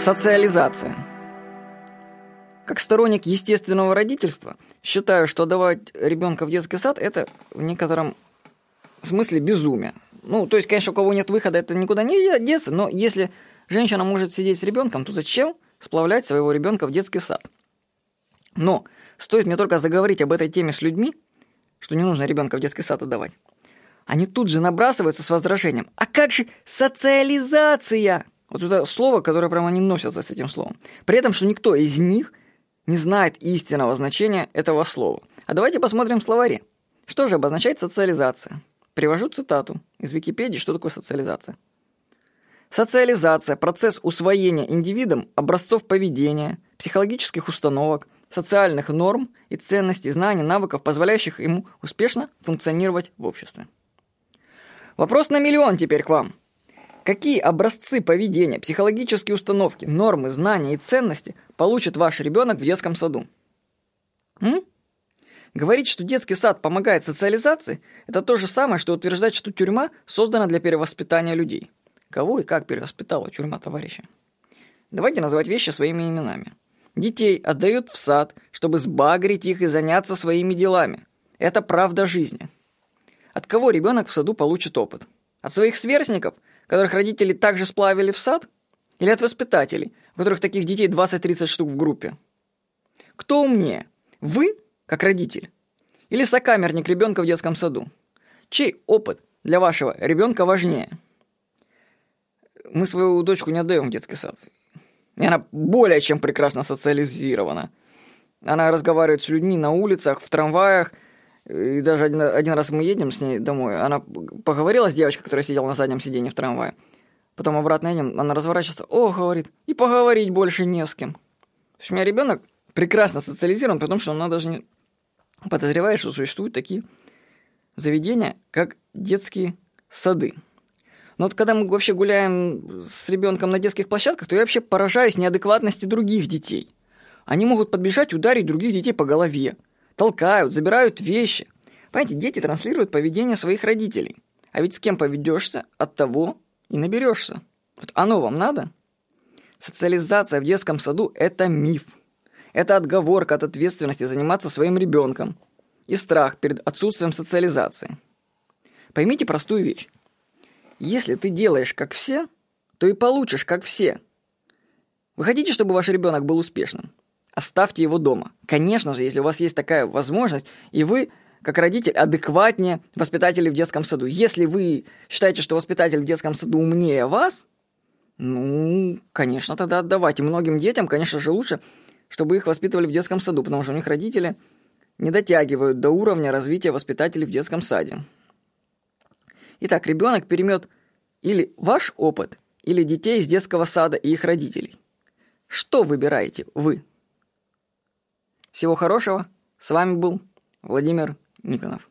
Социализация. Как сторонник естественного родительства, считаю, что давать ребенка в детский сад – это в некотором смысле безумие. Ну, то есть, конечно, у кого нет выхода, это никуда не деться, но если женщина может сидеть с ребенком, то зачем сплавлять своего ребенка в детский сад? Но стоит мне только заговорить об этой теме с людьми, что не нужно ребенка в детский сад отдавать, они тут же набрасываются с возражением. А как же социализация? Вот это слово, которое прямо не носятся с этим словом. При этом, что никто из них не знает истинного значения этого слова. А давайте посмотрим в словаре. Что же обозначает социализация? Привожу цитату из Википедии, что такое социализация. Социализация – процесс усвоения индивидом образцов поведения, психологических установок, социальных норм и ценностей, знаний, навыков, позволяющих ему успешно функционировать в обществе. Вопрос на миллион теперь к вам. Какие образцы поведения, психологические установки, нормы, знания и ценности получит ваш ребенок в детском саду? М? Говорить, что детский сад помогает социализации, это то же самое, что утверждать, что тюрьма создана для перевоспитания людей. Кого и как перевоспитала тюрьма, товарищи? Давайте называть вещи своими именами. Детей отдают в сад, чтобы сбагрить их и заняться своими делами. Это правда жизни. От кого ребенок в саду получит опыт? От своих сверстников – которых родители также сплавили в сад? Или от воспитателей, у которых таких детей 20-30 штук в группе? Кто умнее? Вы, как родитель? Или сокамерник ребенка в детском саду? Чей опыт для вашего ребенка важнее? Мы свою дочку не отдаем в детский сад. И она более чем прекрасно социализирована. Она разговаривает с людьми на улицах, в трамваях, и даже один, один раз мы едем с ней домой, она поговорила с девочкой, которая сидела на заднем сиденье в трамвае. Потом обратно едем, она разворачивается, о, говорит, и поговорить больше не с кем. То есть у меня ребенок прекрасно социализирован, потому что она даже не подозревает, что существуют такие заведения, как детские сады. Но вот когда мы вообще гуляем с ребенком на детских площадках, то я вообще поражаюсь неадекватности других детей. Они могут подбежать ударить других детей по голове толкают, забирают вещи. Понимаете, дети транслируют поведение своих родителей. А ведь с кем поведешься, от того и наберешься. Вот оно вам надо? Социализация в детском саду – это миф. Это отговорка от ответственности заниматься своим ребенком и страх перед отсутствием социализации. Поймите простую вещь. Если ты делаешь как все, то и получишь как все. Вы хотите, чтобы ваш ребенок был успешным? Оставьте его дома. Конечно же, если у вас есть такая возможность, и вы, как родитель, адекватнее воспитателей в детском саду. Если вы считаете, что воспитатель в детском саду умнее вас, ну, конечно, тогда отдавайте. Многим детям, конечно же, лучше, чтобы их воспитывали в детском саду, потому что у них родители не дотягивают до уровня развития воспитателей в детском саде. Итак, ребенок перемет или ваш опыт, или детей из детского сада и их родителей. Что выбираете вы? Всего хорошего. С вами был Владимир Никонов.